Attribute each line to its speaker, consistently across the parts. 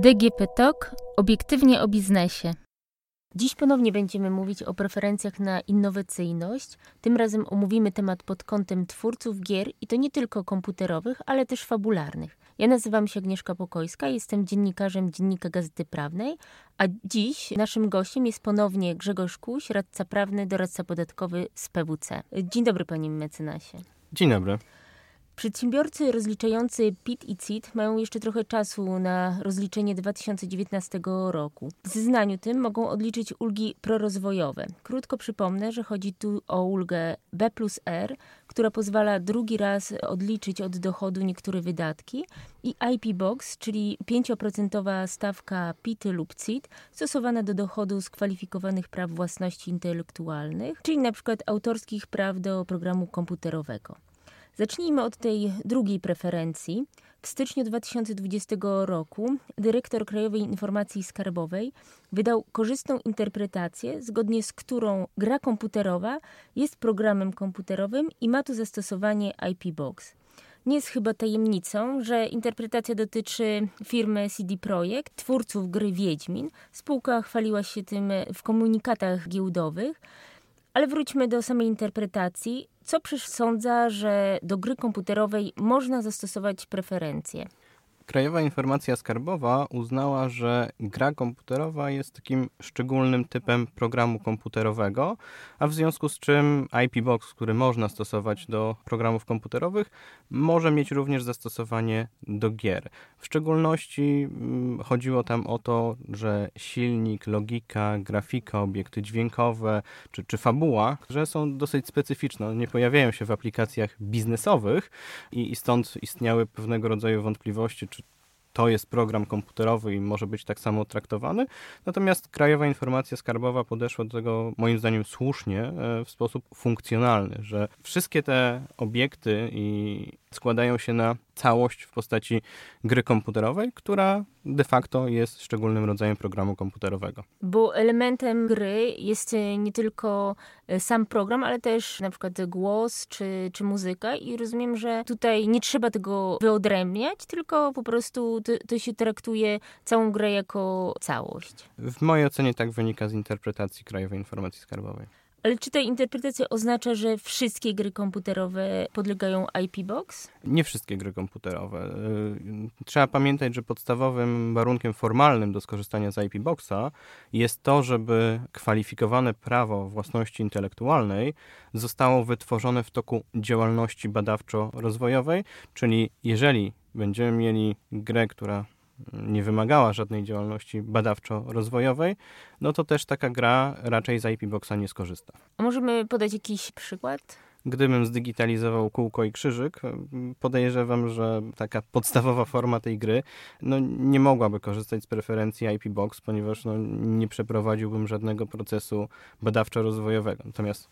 Speaker 1: DGP Talk obiektywnie o biznesie. Dziś ponownie będziemy mówić o preferencjach na innowacyjność. Tym razem omówimy temat pod kątem twórców gier i to nie tylko komputerowych, ale też fabularnych. Ja nazywam się Agnieszka Pokojska, jestem dziennikarzem Dziennika Gazety Prawnej, a dziś naszym gościem jest ponownie Grzegorz Kuś, radca prawny, doradca podatkowy z PWC. Dzień dobry panie mecenasie.
Speaker 2: Dzień dobry.
Speaker 1: Przedsiębiorcy rozliczający PIT i CIT mają jeszcze trochę czasu na rozliczenie 2019 roku. W zeznaniu tym mogą odliczyć ulgi prorozwojowe. Krótko przypomnę, że chodzi tu o ulgę B plus R, która pozwala drugi raz odliczyć od dochodu niektóre wydatki i IP Box, czyli 5% stawka PIT lub CIT stosowana do dochodu z kwalifikowanych praw własności intelektualnych, czyli np. autorskich praw do programu komputerowego. Zacznijmy od tej drugiej preferencji. W styczniu 2020 roku dyrektor Krajowej Informacji Skarbowej wydał korzystną interpretację, zgodnie z którą gra komputerowa jest programem komputerowym i ma tu zastosowanie IP Box. Nie jest chyba tajemnicą, że interpretacja dotyczy firmy CD Projekt, twórców gry Wiedźmin. Spółka chwaliła się tym w komunikatach giełdowych. Ale wróćmy do samej interpretacji. Co przesądza, że do gry komputerowej można zastosować preferencje?
Speaker 2: Krajowa Informacja Skarbowa uznała, że gra komputerowa jest takim szczególnym typem programu komputerowego, a w związku z czym IP Box, który można stosować do programów komputerowych, może mieć również zastosowanie do gier. W szczególności mm, chodziło tam o to, że silnik, logika, grafika, obiekty dźwiękowe czy, czy fabuła, że są dosyć specyficzne, nie pojawiają się w aplikacjach biznesowych i, i stąd istniały pewnego rodzaju wątpliwości, czy to jest program komputerowy i może być tak samo traktowany. Natomiast Krajowa Informacja Skarbowa podeszła do tego moim zdaniem słusznie, e, w sposób funkcjonalny, że wszystkie te obiekty i składają się na całość w postaci gry komputerowej, która de facto jest szczególnym rodzajem programu komputerowego.
Speaker 1: Bo elementem gry jest e, nie tylko e, sam program, ale też na przykład głos czy, czy muzyka i rozumiem, że tutaj nie trzeba tego wyodrębniać, tylko po prostu to, to się traktuje całą grę jako całość.
Speaker 2: W mojej ocenie tak wynika z interpretacji Krajowej Informacji Skarbowej.
Speaker 1: Ale czy ta interpretacja oznacza, że wszystkie gry komputerowe podlegają IP Box?
Speaker 2: Nie wszystkie gry komputerowe. Y, trzeba pamiętać, że podstawowym warunkiem formalnym do skorzystania z IP Boxa jest to, żeby kwalifikowane prawo własności intelektualnej zostało wytworzone w toku działalności badawczo-rozwojowej, czyli jeżeli będziemy mieli grę, która nie wymagała żadnej działalności badawczo-rozwojowej, no to też taka gra raczej z IP Boxa nie skorzysta.
Speaker 1: A możemy podać jakiś przykład?
Speaker 2: Gdybym zdigitalizował kółko i krzyżyk, podejrzewam, że taka podstawowa forma tej gry no, nie mogłaby korzystać z preferencji IP Box, ponieważ no, nie przeprowadziłbym żadnego procesu badawczo-rozwojowego. Natomiast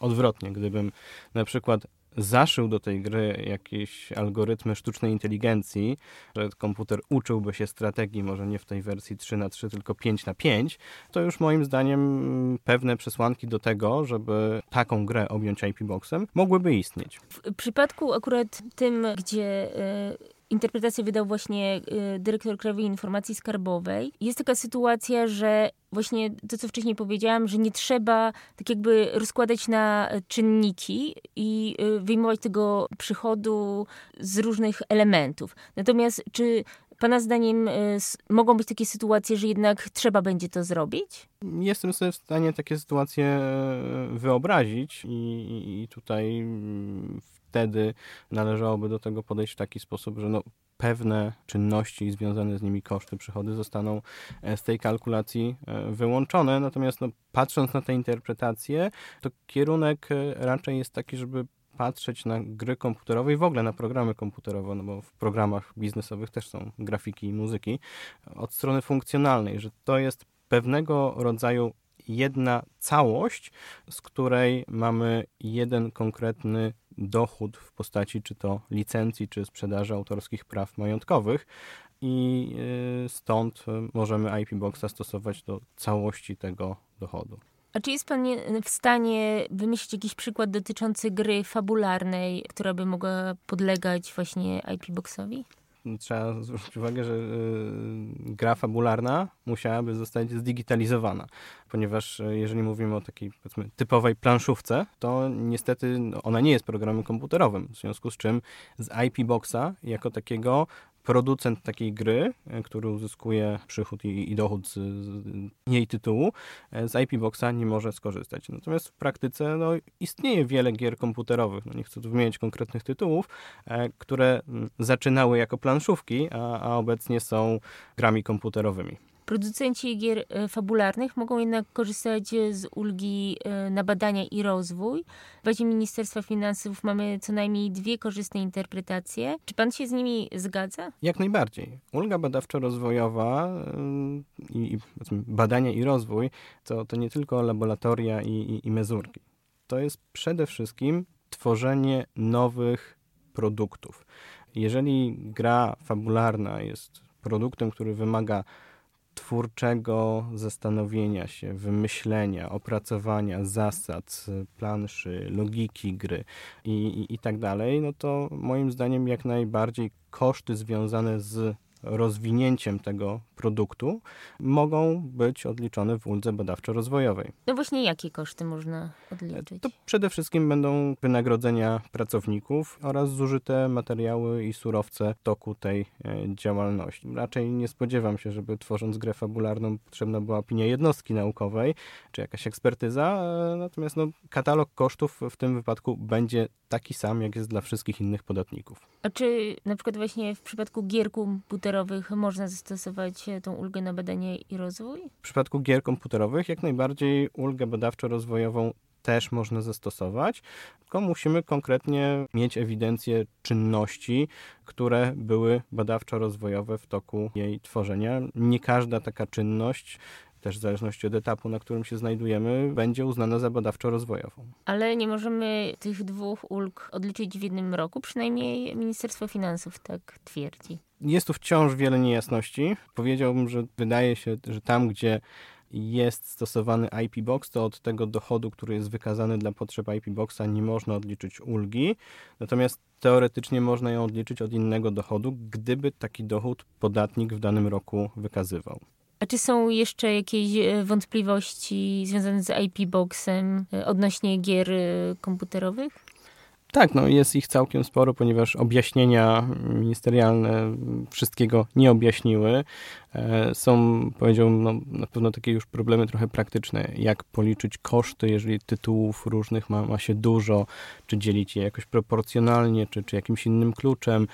Speaker 2: odwrotnie, gdybym na przykład zaszył do tej gry jakieś algorytmy sztucznej inteligencji, że komputer uczyłby się strategii, może nie w tej wersji 3 na 3 tylko 5 na 5 to już moim zdaniem pewne przesłanki do tego, żeby taką grę objąć IP Boxem, mogłyby istnieć.
Speaker 1: W przypadku akurat tym, gdzie y, interpretację wydał właśnie y, dyrektor Krajowej Informacji Skarbowej. Jest taka sytuacja, że właśnie to, co wcześniej powiedziałam, że nie trzeba tak jakby rozkładać na czynniki i y, wyjmować tego przychodu z różnych elementów. Natomiast czy Pana zdaniem y, mogą być takie sytuacje, że jednak trzeba będzie to zrobić?
Speaker 2: Jestem sobie w stanie takie sytuacje e, wyobrazić i, i tutaj mm, wtedy należałoby do tego podejść w taki sposób, że no, pewne czynności i związane z nimi koszty, przychody zostaną e, z tej kalkulacji e, wyłączone. Natomiast no, patrząc na tę interpretację, to kierunek raczej jest taki, żeby patrzeć na gry komputerowe i w ogóle na programy komputerowe, no bo w programach biznesowych też są grafiki i muzyki, od strony funkcjonalnej, że to jest pewnego rodzaju jedna całość, z której mamy jeden konkretny dochód w postaci czy to licencji, czy sprzedaży autorskich praw majątkowych i y, stąd możemy IP Boxa stosować do całości tego dochodu.
Speaker 1: A czy jest Pan w stanie wymyślić jakiś przykład dotyczący gry fabularnej, która by mogła podlegać właśnie IP Boxowi?
Speaker 2: trzeba zwrócić uwagę, że y, gra fabularna musiałaby zostać zdigitalizowana, ponieważ y, jeżeli mówimy o takiej typowej planszówce, to niestety no, ona nie jest programem komputerowym, w związku z czym z IP Boxa jako takiego producent takiej gry, e, który uzyskuje przychód i, i dochód z, z, jej tytułu, e, z IP Boxa nie może skorzystać. Natomiast w praktyce no, istnieje wiele gier komputerowych, no nie chcę tu wymienić konkretnych tytułów, e, które zaczynały jako planszówki, a, a obecnie są grami komputerowymi.
Speaker 1: Producenci gier e, fabularnych mogą jednak korzystać e, z ulgi e, na badania i rozwój. W bazie Ministerstwa Finansów mamy co najmniej dwie korzystne interpretacje. Czy pan się z nimi zgadza?
Speaker 2: Jak najbardziej. Ulga badawczo-rozwojowa i, i badania i rozwój to, to nie tylko laboratoria i, i, i mezurki. To jest przede wszystkim tworzenie nowych produktów. Jeżeli gra fabularna jest produktem, który wymaga twórczego zastanowienia się, wymyślenia, opracowania zasad, planszy, logiki gry i, i, i tak dalej, no to moim zdaniem jak najbardziej koszty związane z rozwinięciem tego produktu mogą być odliczone w uldze badawczo-rozwojowej.
Speaker 1: No właśnie, jakie koszty można odliczyć?
Speaker 2: To przede wszystkim będą wynagrodzenia pracowników oraz zużyte materiały i surowce toku tej e, działalności. Raczej nie spodziewam się, żeby tworząc grę fabularną potrzebna była opinia jednostki naukowej czy jakaś ekspertyza, e, natomiast no, katalog kosztów w tym wypadku będzie taki sam, jak jest dla wszystkich innych podatników.
Speaker 1: A czy na przykład właśnie w przypadku gier komputerowych można zastosować tą ulgę na badanie i rozwój?
Speaker 2: W przypadku gier komputerowych jak najbardziej ulgę badawczo-rozwojową też można zastosować, tylko musimy konkretnie mieć ewidencję czynności, które były badawczo-rozwojowe w toku jej tworzenia. Nie każda taka czynność też w zależności od etapu, na którym się znajdujemy, będzie uznana za badawczo-rozwojową.
Speaker 1: Ale nie możemy tych dwóch ulg odliczyć w jednym roku, przynajmniej Ministerstwo Finansów tak twierdzi.
Speaker 2: Jest tu wciąż wiele niejasności. Powiedziałbym, że wydaje się, że tam, gdzie jest stosowany IP Box, to od tego dochodu, który jest wykazany dla potrzeb IP Boxa, nie można odliczyć ulgi. Natomiast teoretycznie można ją odliczyć od innego dochodu, gdyby taki dochód podatnik w danym roku wykazywał.
Speaker 1: A czy są jeszcze jakieś e, wątpliwości związane z IP Boxem e, odnośnie gier e, komputerowych?
Speaker 2: Tak, no jest ich całkiem sporo, ponieważ objaśnienia ministerialne wszystkiego nie objaśniły. E, są, powiedziałbym, no, na pewno takie już problemy trochę praktyczne, jak policzyć koszty, jeżeli tytułów różnych ma, ma się dużo, czy dzielić je jakoś proporcjonalnie, czy, czy jakimś innym kluczem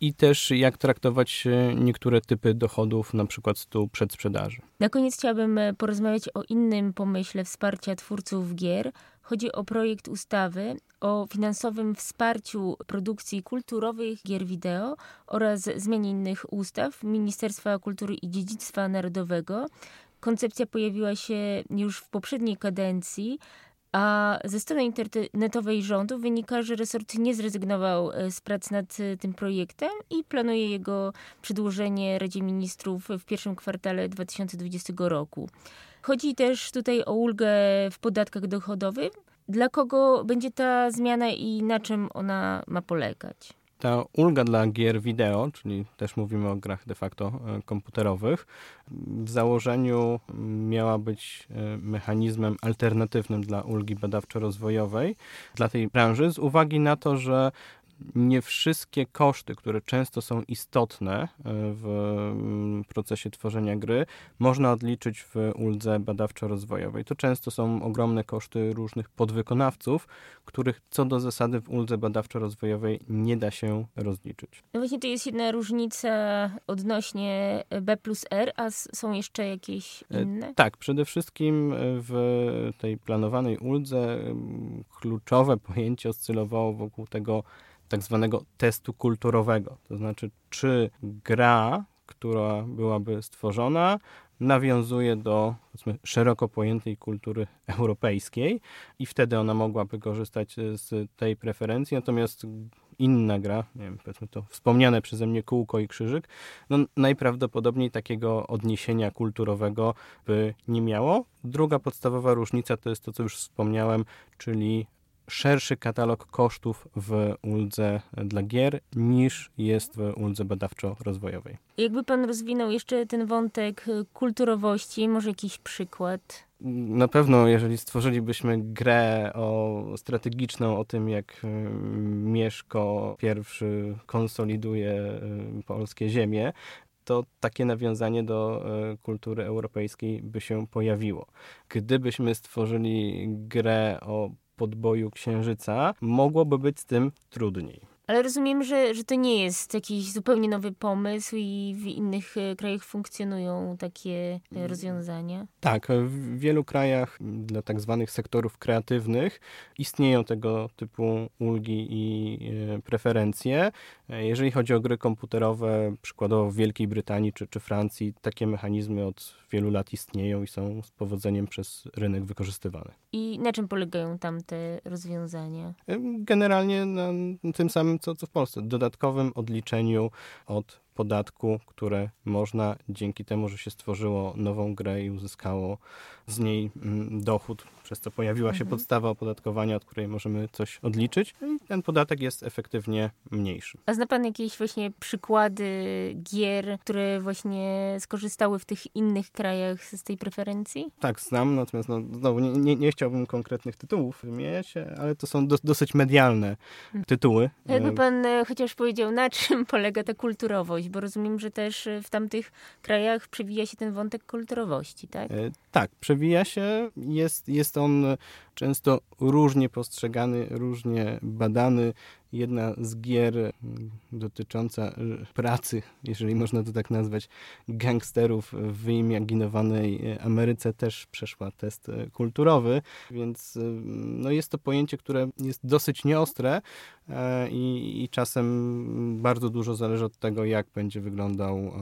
Speaker 2: i też jak traktować niektóre typy dochodów, na przykład z tu przedsprzedaży.
Speaker 1: Na koniec chciałabym e, porozmawiać o innym pomyśle wsparcia twórców gier. Chodzi o projekt ustawy o finansowym wsparciu produkcji kulturowych gier wideo oraz zmianie innych ustaw Ministerstwa Kultury i Dziedzictwa Narodowego. Koncepcja pojawiła się już w poprzedniej kadencji, a ze strony internetowej rządu wynika, że resort nie zrezygnował e, z prac nad e, tym projektem i planuje jego przedłożenie Radzie Ministrów w pierwszym kwartale 2020 roku. Chodzi też tutaj o ulgę w podatkach dochodowych. Dla kogo będzie ta zmiana i na czym ona ma polegać?
Speaker 2: ta ulga dla gier wideo, czyli też mówimy o grach de facto e, komputerowych, w założeniu miała być e, mechanizmem alternatywnym dla ulgi badawczo-rozwojowej dla tej branży, z uwagi na to, że nie wszystkie koszty, które często są istotne e, w mm, procesie tworzenia gry, można odliczyć w uldze badawczo-rozwojowej. To często są ogromne koszty różnych podwykonawców, których co do zasady w uldze badawczo-rozwojowej nie da się rozliczyć.
Speaker 1: No właśnie to jest jedna różnica odnośnie B plus R, a są jeszcze jakieś e, inne?
Speaker 2: Tak, przede wszystkim w tej planowanej uldze kluczowe pojęcie oscylowało wokół tego tak zwanego testu kulturowego. To znaczy, czy gra, która byłaby stworzona, nawiązuje do szeroko pojętej kultury europejskiej i wtedy ona mogłaby korzystać z tej preferencji, natomiast inna gra, nie wiem, powiedzmy to wspomniane przeze mnie kółko i krzyżyk, no najprawdopodobniej takiego odniesienia kulturowego by nie miało. Druga podstawowa różnica to jest to, co już wspomniałem, czyli szerszy katalog kosztów w uldze dla gier niż jest w uldze badawczo-rozwojowej.
Speaker 1: Jakby pan rozwinął jeszcze ten wątek kulturowości, może jakiś przykład?
Speaker 2: Na pewno, jeżeli stworzylibyśmy grę o, strategiczną o tym, jak y, Mieszko pierwszy konsoliduje y, polskie ziemie, to takie nawiązanie do y, kultury europejskiej by się pojawiło. Gdybyśmy stworzyli grę o podboju księżyca, mogłoby być z tym trudniej.
Speaker 1: Ale rozumiem, że, że to nie jest jakiś zupełnie nowy pomysł i w innych e, krajach funkcjonują takie e, rozwiązania.
Speaker 2: Tak, w wielu krajach dla tak zwanych sektorów kreatywnych istnieją tego typu ulgi i e, preferencje. Jeżeli chodzi o gry komputerowe, przykładowo w Wielkiej Brytanii czy, czy Francji, takie mechanizmy od wielu lat istnieją i są z powodzeniem przez rynek wykorzystywane.
Speaker 1: I na czym polegają tam te rozwiązania?
Speaker 2: Generalnie na tym samym, co, co w Polsce. Dodatkowym odliczeniu od podatku, które można dzięki temu, że się stworzyło nową grę i uzyskało z niej mm, dochód, przez co pojawiła się mhm. podstawa opodatkowania, od której możemy coś odliczyć no i ten podatek jest efektywnie mniejszy.
Speaker 1: A zna pan jakieś właśnie przykłady gier, które właśnie skorzystały w tych innych krajach z tej preferencji?
Speaker 2: Tak, znam, natomiast no, znowu nie, nie, nie chciałbym konkretnych tytułów wymieniać, ale to są do, dosyć medialne mhm. tytuły.
Speaker 1: Jakby pan e, chociaż powiedział, na czym polega ta kulturowość, bo rozumiem, że też w tamtych krajach przewija się ten wątek kulturowości, tak? E,
Speaker 2: tak, przewija się. Jest, jest on często różnie postrzegany, różnie badany jedna z gier mm, dotycząca e, pracy, jeżeli można to tak nazwać, gangsterów w wyimaginowanej e, Ameryce też przeszła test e, kulturowy, więc no jest to pojęcie, które jest dosyć nieostre i, i czasem bardzo dużo zależy od tego, jak będzie wyglądał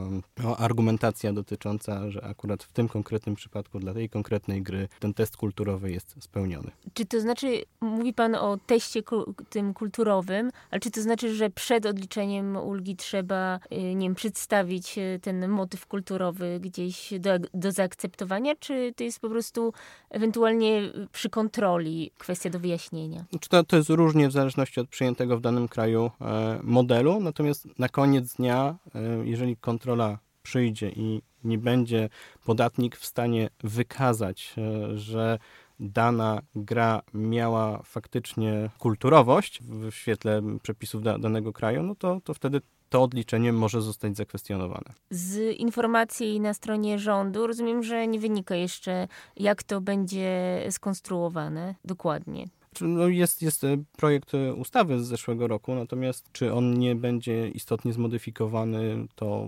Speaker 2: argumentacja dotycząca, że akurat w tym konkretnym przypadku dla tej konkretnej gry ten test kulturowy jest spełniony.
Speaker 1: Czy to znaczy, mówi Pan o teście tym kulturowym, ale czy to znaczy, że przed odliczeniem ulgi trzeba, y, nie wiem, przedstawić y, ten motyw kulturowy gdzieś do, do zaakceptowania, czy to jest po prostu ewentualnie przy kontroli kwestia do wyjaśnienia?
Speaker 2: Znaczy to, to jest różnie w zależności od przyjętego w danym kraju e, modelu, natomiast na koniec dnia, e, jeżeli kontrola przyjdzie i nie będzie podatnik w stanie wykazać, e, że dana gra miała faktycznie kulturowość w świetle przepisów da, danego kraju, no to, to wtedy to odliczenie może zostać zakwestionowane.
Speaker 1: Z informacji na stronie rządu rozumiem, że nie wynika jeszcze, jak to będzie skonstruowane dokładnie.
Speaker 2: No jest, jest projekt ustawy z zeszłego roku, natomiast czy on nie będzie istotnie zmodyfikowany, to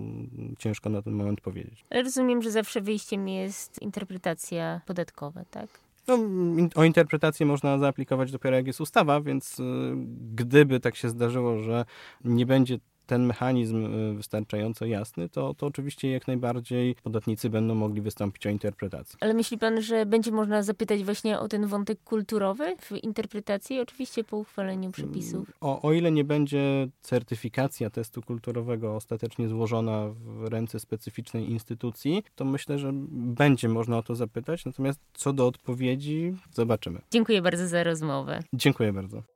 Speaker 2: ciężko na ten moment powiedzieć.
Speaker 1: Rozumiem, że zawsze wyjściem jest interpretacja podatkowa, tak?
Speaker 2: No, o interpretację można zaaplikować dopiero jak jest ustawa, więc y, gdyby tak się zdarzyło, że nie będzie ten mechanizm y, wystarczająco jasny, to, to oczywiście jak najbardziej podatnicy będą mogli wystąpić o interpretację.
Speaker 1: Ale myśli pan, że będzie można zapytać właśnie o ten wątek kulturowy w interpretacji, oczywiście po uchwaleniu przepisów?
Speaker 2: O, o ile nie będzie certyfikacja testu kulturowego ostatecznie złożona w ręce specyficznej instytucji, to myślę, że będzie można o to zapytać, natomiast co do odpowiedzi, zobaczymy.
Speaker 1: Dziękuję bardzo za rozmowę.
Speaker 2: Dziękuję bardzo.